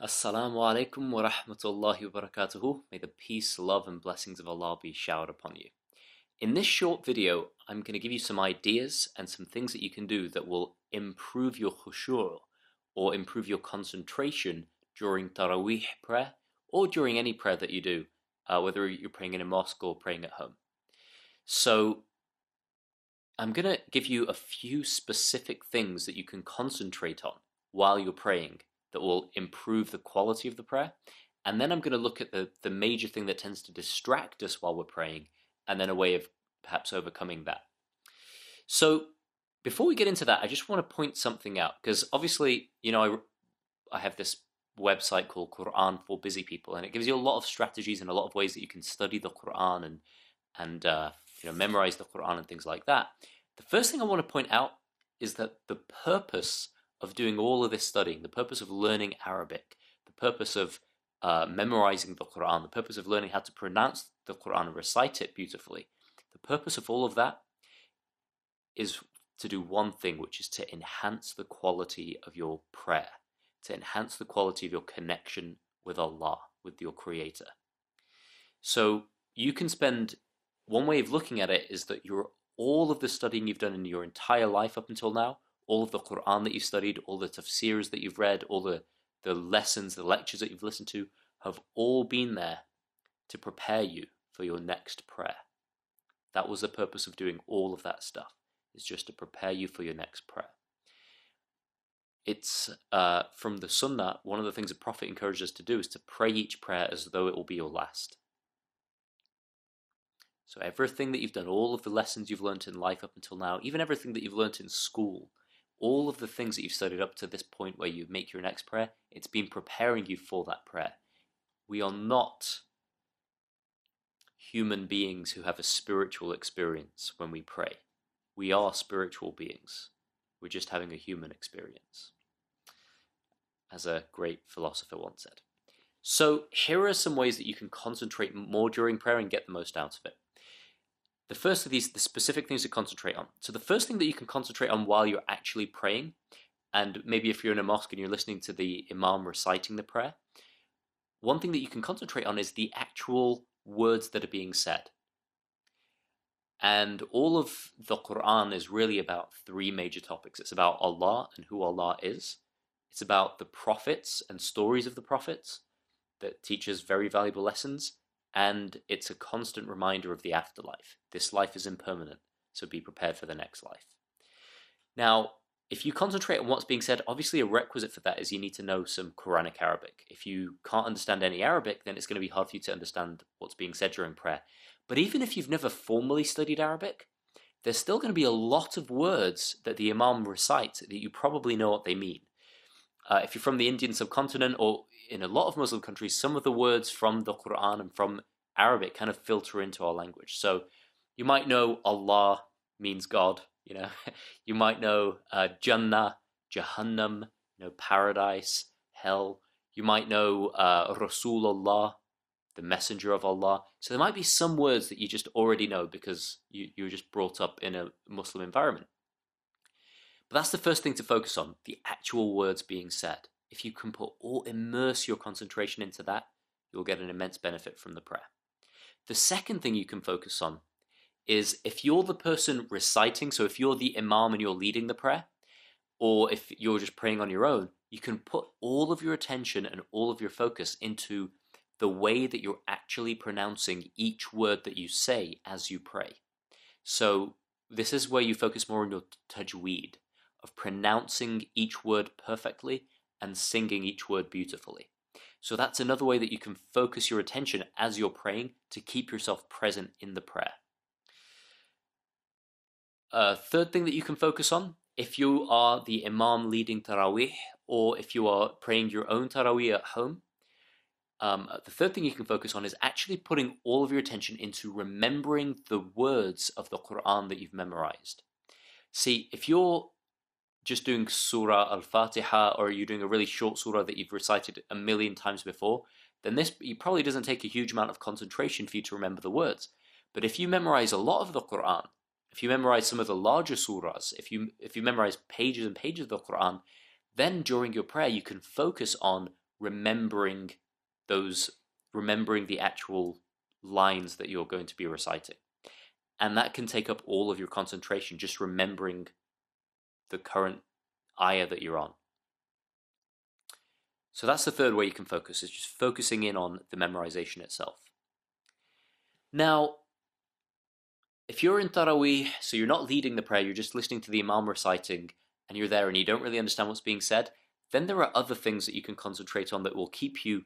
Assalamu alaikum wa rahmatullahi wa barakatuhu. May the peace, love, and blessings of Allah be showered upon you. In this short video, I'm going to give you some ideas and some things that you can do that will improve your khushu' or improve your concentration during Taraweeh prayer or during any prayer that you do, uh, whether you're praying in a mosque or praying at home. So, I'm going to give you a few specific things that you can concentrate on while you're praying that will improve the quality of the prayer. And then I'm going to look at the, the major thing that tends to distract us while we're praying, and then a way of perhaps overcoming that. So, before we get into that, I just want to point something out because obviously, you know, I, I have this website called Quran for Busy People, and it gives you a lot of strategies and a lot of ways that you can study the Quran and and uh, you know memorize the Quran and things like that. The first thing I want to point out is that the purpose of doing all of this studying, the purpose of learning Arabic, the purpose of uh, memorizing the Quran, the purpose of learning how to pronounce the Quran and recite it beautifully, the purpose of all of that is to do one thing, which is to enhance the quality of your prayer, to enhance the quality of your connection with Allah, with your Creator. So you can spend one way of looking at it is that your all of the studying you've done in your entire life up until now all of the Quran that you've studied, all the tafsirs that you've read, all the, the lessons, the lectures that you've listened to, have all been there to prepare you for your next prayer. That was the purpose of doing all of that stuff, is just to prepare you for your next prayer. It's uh, from the Sunnah, one of the things the Prophet encouraged us to do is to pray each prayer as though it will be your last. So, everything that you've done, all of the lessons you've learned in life up until now, even everything that you've learned in school, all of the things that you've studied up to this point where you make your next prayer, it's been preparing you for that prayer. We are not human beings who have a spiritual experience when we pray. We are spiritual beings. We're just having a human experience, as a great philosopher once said. So, here are some ways that you can concentrate more during prayer and get the most out of it. The first of these, the specific things to concentrate on. So the first thing that you can concentrate on while you're actually praying, and maybe if you're in a mosque and you're listening to the imam reciting the prayer, one thing that you can concentrate on is the actual words that are being said. And all of the Quran is really about three major topics. It's about Allah and who Allah is. It's about the prophets and stories of the prophets that teaches very valuable lessons and it's a constant reminder of the afterlife. This life is impermanent, so be prepared for the next life. Now, if you concentrate on what's being said, obviously a requisite for that is you need to know some Quranic Arabic. If you can't understand any Arabic, then it's going to be hard for you to understand what's being said during prayer. But even if you've never formally studied Arabic, there's still going to be a lot of words that the Imam recites that you probably know what they mean. Uh, if you're from the Indian subcontinent or in a lot of Muslim countries, some of the words from the Quran and from Arabic kind of filter into our language. So you might know Allah means God, you know, you might know uh, Jannah, Jahannam, you know, paradise, hell. You might know uh, Rasulullah, the messenger of Allah. So there might be some words that you just already know because you, you were just brought up in a Muslim environment. But that's the first thing to focus on the actual words being said. If you can put all immerse your concentration into that, you'll get an immense benefit from the prayer. The second thing you can focus on is if you're the person reciting, so if you're the imam and you're leading the prayer, or if you're just praying on your own, you can put all of your attention and all of your focus into the way that you're actually pronouncing each word that you say as you pray. So this is where you focus more on your tajweed, of pronouncing each word perfectly and singing each word beautifully. So that's another way that you can focus your attention as you're praying to keep yourself present in the prayer. A third thing that you can focus on if you are the Imam leading Taraweeh or if you are praying your own Taraweeh at home, um, the third thing you can focus on is actually putting all of your attention into remembering the words of the Quran that you've memorized. See, if you're just doing Surah Al Fatiha or you're doing a really short surah that you've recited a million times before, then this it probably doesn't take a huge amount of concentration for you to remember the words. But if you memorize a lot of the Quran, if you memorize some of the larger surahs, if you if you memorize pages and pages of the Quran, then during your prayer you can focus on remembering those, remembering the actual lines that you're going to be reciting. And that can take up all of your concentration, just remembering the current ayah that you're on. So that's the third way you can focus, is just focusing in on the memorization itself. Now, if you're in Taraweeh, so you're not leading the prayer, you're just listening to the Imam reciting, and you're there and you don't really understand what's being said, then there are other things that you can concentrate on that will keep you.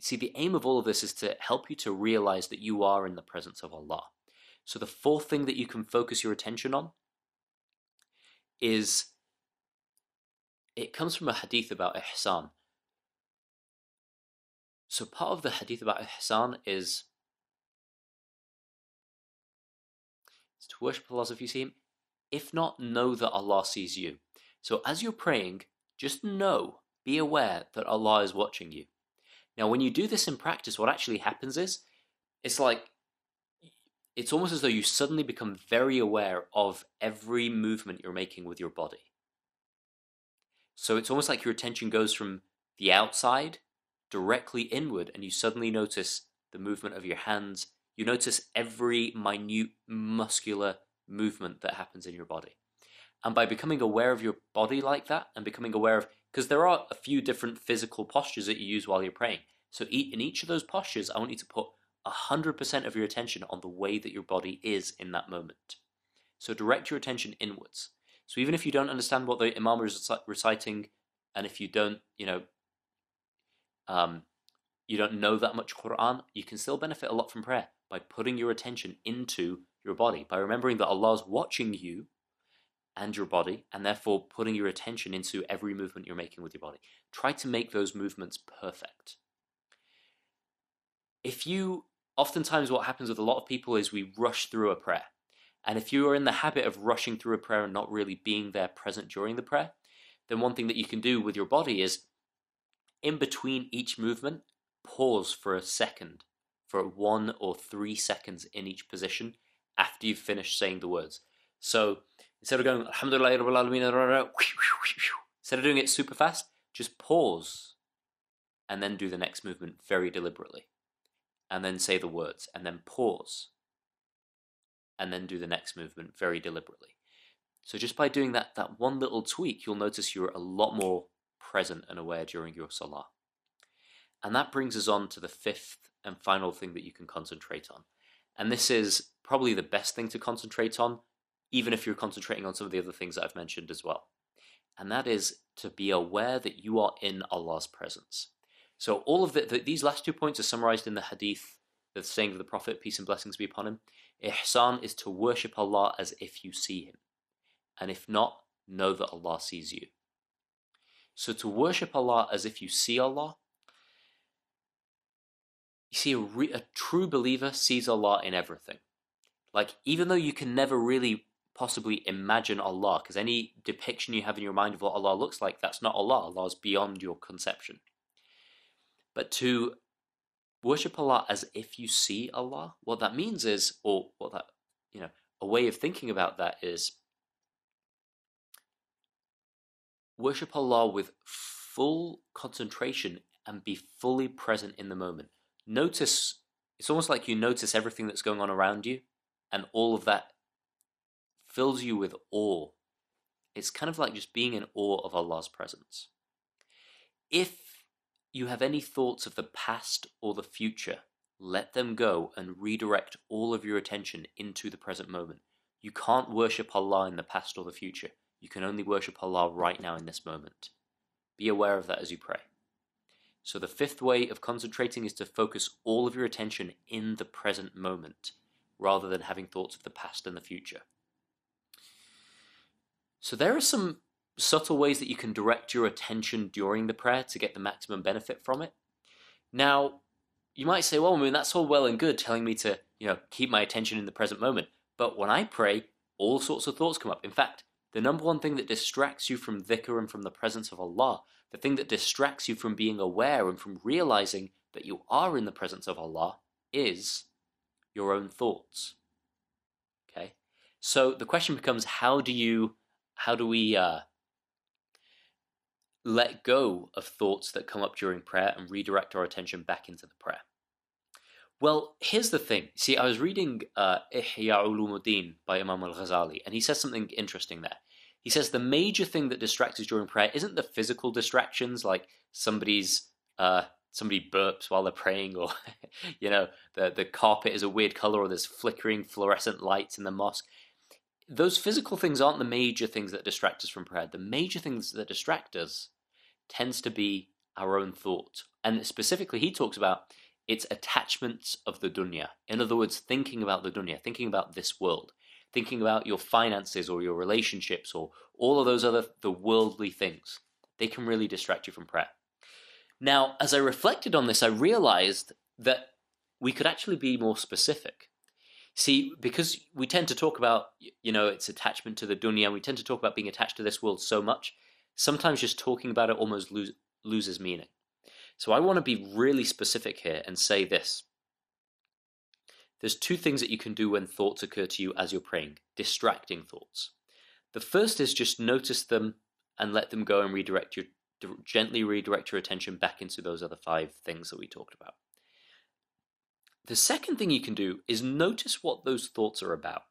See, the aim of all of this is to help you to realize that you are in the presence of Allah. So the fourth thing that you can focus your attention on is it comes from a hadith about ihsan. So part of the hadith about ihsan is to worship Allah if you see Him. If not, know that Allah sees you. So as you're praying, just know, be aware that Allah is watching you. Now, when you do this in practice, what actually happens is it's like it's almost as though you suddenly become very aware of every movement you're making with your body. So it's almost like your attention goes from the outside directly inward, and you suddenly notice the movement of your hands. You notice every minute muscular movement that happens in your body. And by becoming aware of your body like that, and becoming aware of, because there are a few different physical postures that you use while you're praying. So in each of those postures, I want you to put 100% of your attention on the way that your body is in that moment. So direct your attention inwards. So even if you don't understand what the Imam is reciting, and if you don't, you know, um, you don't know that much Quran, you can still benefit a lot from prayer by putting your attention into your body, by remembering that Allah is watching you and your body, and therefore putting your attention into every movement you're making with your body. Try to make those movements perfect. If you, oftentimes, what happens with a lot of people is we rush through a prayer. And if you are in the habit of rushing through a prayer and not really being there present during the prayer, then one thing that you can do with your body is in between each movement, pause for a second, for one or three seconds in each position after you've finished saying the words. So instead of going Alhamdulillah, instead of doing it super fast, just pause and then do the next movement very deliberately. And then say the words, and then pause and then do the next movement very deliberately. So just by doing that, that one little tweak, you'll notice you're a lot more present and aware during your salah. And that brings us on to the fifth and final thing that you can concentrate on. And this is probably the best thing to concentrate on, even if you're concentrating on some of the other things that I've mentioned as well. And that is to be aware that you are in Allah's presence. So all of the, the, these last two points are summarized in the hadith, the saying of the Prophet, peace and blessings be upon him. Ihsan is to worship Allah as if you see Him. And if not, know that Allah sees you. So to worship Allah as if you see Allah, you see, a, re- a true believer sees Allah in everything. Like, even though you can never really possibly imagine Allah, because any depiction you have in your mind of what Allah looks like, that's not Allah. Allah is beyond your conception. But to worship Allah as if you see Allah, what that means is, or what that, you know, a way of thinking about that is worship Allah with full concentration and be fully present in the moment. Notice, it's almost like you notice everything that's going on around you, and all of that fills you with awe. It's kind of like just being in awe of Allah's presence. If you have any thoughts of the past or the future, let them go and redirect all of your attention into the present moment. You can't worship Allah in the past or the future. You can only worship Allah right now in this moment. Be aware of that as you pray. So, the fifth way of concentrating is to focus all of your attention in the present moment rather than having thoughts of the past and the future. So, there are some subtle ways that you can direct your attention during the prayer to get the maximum benefit from it. Now, you might say, well, I mean, that's all well and good telling me to, you know, keep my attention in the present moment. But when I pray, all sorts of thoughts come up. In fact, the number one thing that distracts you from dhikr and from the presence of Allah, the thing that distracts you from being aware and from realizing that you are in the presence of Allah, is your own thoughts. Okay? So the question becomes how do you, how do we, uh, let go of thoughts that come up during prayer and redirect our attention back into the prayer? Well, here's the thing. See, I was reading uh, Ihya Ulumuddin by Imam al Ghazali, and he says something interesting there. He says the major thing that distracts us during prayer isn't the physical distractions, like somebody's uh, somebody burps while they're praying, or you know the the carpet is a weird color, or there's flickering fluorescent lights in the mosque. Those physical things aren't the major things that distract us from prayer. The major things that distract us tends to be our own thought, and specifically, he talks about it's attachments of the dunya. In other words, thinking about the dunya, thinking about this world, thinking about your finances or your relationships or all of those other the worldly things. They can really distract you from prayer. Now, as I reflected on this, I realized that we could actually be more specific. See, because we tend to talk about, you know, its attachment to the dunya, and we tend to talk about being attached to this world so much, sometimes just talking about it almost lose, loses meaning. So I want to be really specific here and say this. There's two things that you can do when thoughts occur to you as you're praying distracting thoughts. The first is just notice them and let them go and redirect your gently redirect your attention back into those other five things that we talked about. The second thing you can do is notice what those thoughts are about.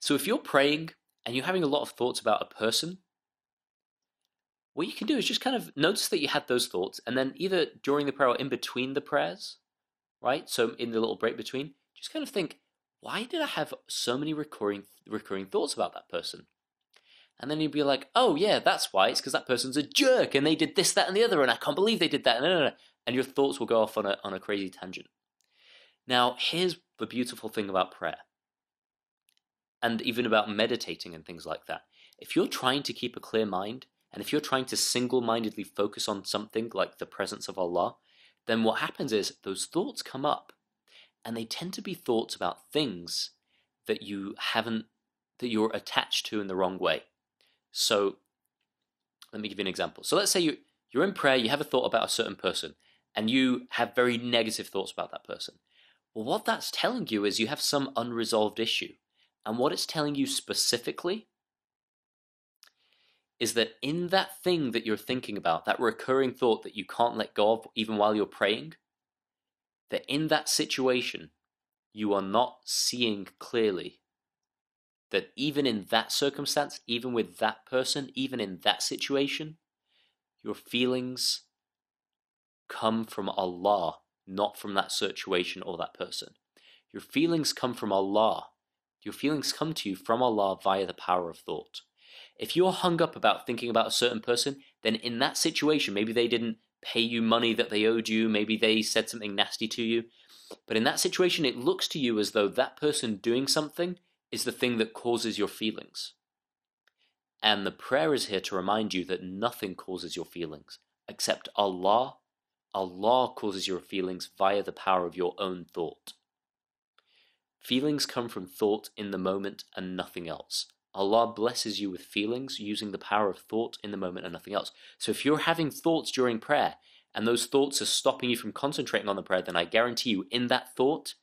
So if you're praying and you're having a lot of thoughts about a person, what you can do is just kind of notice that you had those thoughts, and then either during the prayer or in between the prayers, right? So in the little break between, just kind of think, why did I have so many recurring recurring thoughts about that person? And then you'd be like, oh yeah, that's why. It's because that person's a jerk, and they did this, that, and the other, and I can't believe they did that. And your thoughts will go off on a on a crazy tangent. Now, here's the beautiful thing about prayer, and even about meditating and things like that. If you're trying to keep a clear mind, and if you're trying to single mindedly focus on something like the presence of Allah, then what happens is those thoughts come up and they tend to be thoughts about things that you haven't, that you're attached to in the wrong way. So let me give you an example. So let's say you, you're in prayer, you have a thought about a certain person, and you have very negative thoughts about that person. Well, what that's telling you is you have some unresolved issue. And what it's telling you specifically is that in that thing that you're thinking about, that recurring thought that you can't let go of even while you're praying, that in that situation, you are not seeing clearly. That even in that circumstance, even with that person, even in that situation, your feelings come from Allah, not from that situation or that person. Your feelings come from Allah. Your feelings come to you from Allah via the power of thought. If you're hung up about thinking about a certain person, then in that situation, maybe they didn't pay you money that they owed you, maybe they said something nasty to you. But in that situation, it looks to you as though that person doing something is the thing that causes your feelings. And the prayer is here to remind you that nothing causes your feelings except Allah. Allah causes your feelings via the power of your own thought. Feelings come from thought in the moment and nothing else. Allah blesses you with feelings using the power of thought in the moment and nothing else. So if you're having thoughts during prayer and those thoughts are stopping you from concentrating on the prayer, then I guarantee you, in that thought,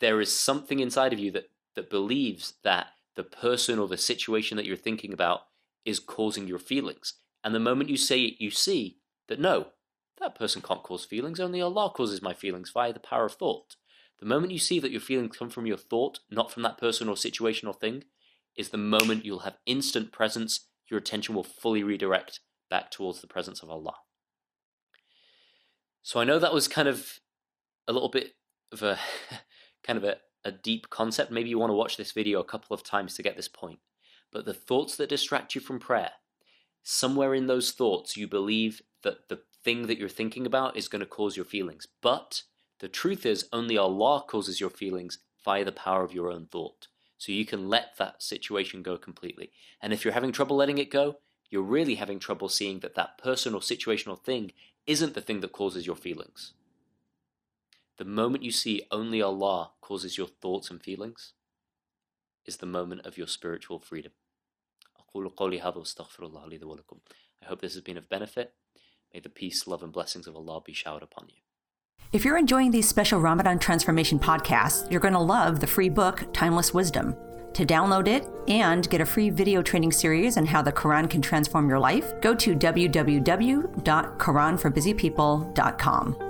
there is something inside of you that, that believes that the person or the situation that you're thinking about is causing your feelings. And the moment you say it, you see that no, that person can't cause feelings, only Allah causes my feelings via the power of thought. The moment you see that your feelings come from your thought, not from that person or situation or thing, is the moment you'll have instant presence, your attention will fully redirect back towards the presence of Allah. So I know that was kind of a little bit of a kind of a, a deep concept. Maybe you want to watch this video a couple of times to get this point. But the thoughts that distract you from prayer, somewhere in those thoughts, you believe that the thing that you're thinking about is going to cause your feelings. But the truth is, only Allah causes your feelings via the power of your own thought. So you can let that situation go completely. And if you're having trouble letting it go, you're really having trouble seeing that that person or situation or thing isn't the thing that causes your feelings. The moment you see only Allah causes your thoughts and feelings is the moment of your spiritual freedom. I hope this has been of benefit. May the peace, love, and blessings of Allah be showered upon you. If you're enjoying these special Ramadan Transformation podcasts, you're going to love the free book, Timeless Wisdom. To download it and get a free video training series on how the Quran can transform your life, go to www.quranforbusypeople.com.